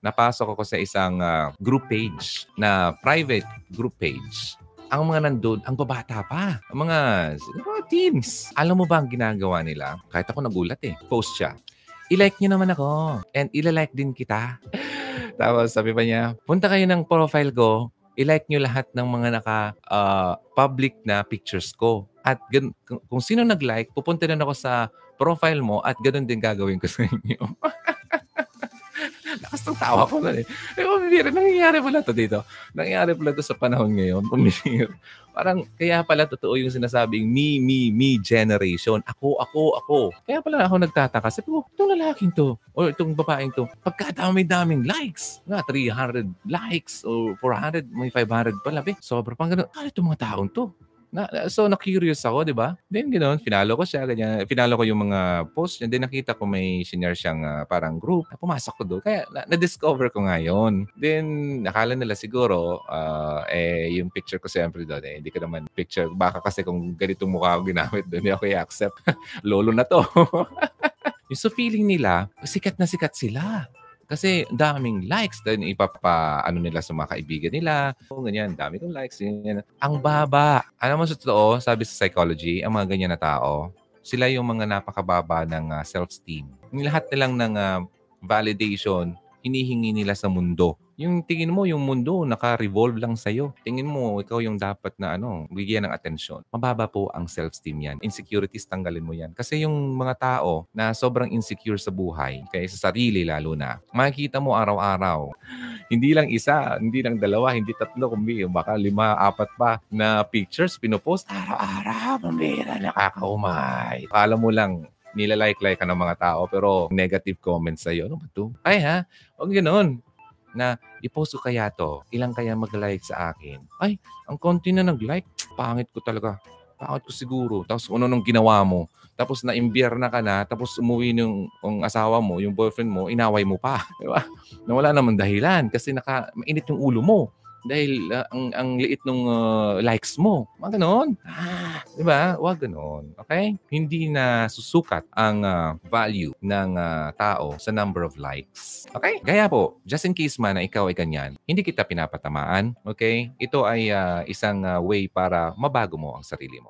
napasok ako sa isang ah, group page na private group page. Ang mga nandun, ang babata pa. Ang mga, mga teens. Alam mo ba ang ginagawa nila? Kahit ako nagulat eh. Post siya. I-like nyo naman ako. And ilalike din kita. Tapos sabi pa niya, punta kayo ng profile ko. I-like nyo lahat ng mga naka-public na pictures ko. At gan- kung sino nag-like, pupunta na ako sa profile mo at ganun din gagawin ko sa inyo. Lakas ng tawa ko na eh. Eh, pumibira. Nangyayari pala to dito. Nangyayari pala to sa panahon ngayon. Pumibira. Parang, kaya pala totoo yung sinasabing me, me, me generation. Ako, ako, ako. Kaya pala ako nagtataka. Sabi ko, itong lalaking to, o itong babaeng to, pagkadami-daming likes, nga 300 likes, o 400, may 500 pala, be. Sobra pang ganun. Ano itong mga taong to? Na, so, na-curious ako, di ba? Then, ganoon, finalo ko siya, ganyan. Finalo ko yung mga post niya. Then, nakita ko may senior siyang ah, parang group. Pumasok ko doon. Kaya, na- na-discover ko ngayon. Then, nakala nila siguro, ah, eh, yung picture ko siyempre doon, eh, hindi ko naman picture. Baka kasi kung ganitong mukha ko ginamit doon, hindi ako i-accept. Lolo na to. yung so feeling nila, sikat na sikat sila. Kasi daming likes, then ipapa, ano nila sa mga kaibigan nila. O, ganyan, dami kong likes. Ganyan. Ang baba. Alam mo sa totoo, sabi sa psychology, ang mga ganyan na tao, sila yung mga napakababa ng ah, self-esteem. Lahat nilang ng ah, validation, hinihingi nila sa mundo. Yung tingin mo, yung mundo, naka-revolve lang sa'yo. Tingin mo, ikaw yung dapat na ano, bigyan ng atensyon. Mababa po ang self-esteem yan. Insecurities, tanggalin mo yan. Kasi yung mga tao na sobrang insecure sa buhay, kaya sa sarili lalo na, makikita mo araw-araw, hindi lang isa, hindi lang dalawa, hindi tatlo, kumbi, baka lima, apat pa na pictures pinopost araw-araw, pambira, nakakaumay. Akala mo lang, nilalike-like ka ng mga tao, pero negative comments sa'yo. Ano ba to? Ay ha, huwag ganun. Na, i-post ko kaya to. Ilang kaya mag-like sa akin? Ay, ang konti na nag-like. Pangit ko talaga. Pangit ko siguro. Tapos ano nung ginawa mo? Tapos na-imbier na ka na, tapos umuwi yung, yung asawa mo, yung boyfriend mo, inaway mo pa. Di ba? Na wala naman dahilan kasi naka, mainit yung ulo mo. Dahil ah, ang, ang liit ng likes mo. Mga ganon. Ah, di ba? Huwag ganon. Okay? Hindi na susukat ang ah, value ng ah, tao sa number of likes. Okay? Gaya po, just in case man na ikaw ay ganyan, hindi kita pinapatamaan. Okay? Ito ay ah, isang ah, way para mabago mo ang sarili mo.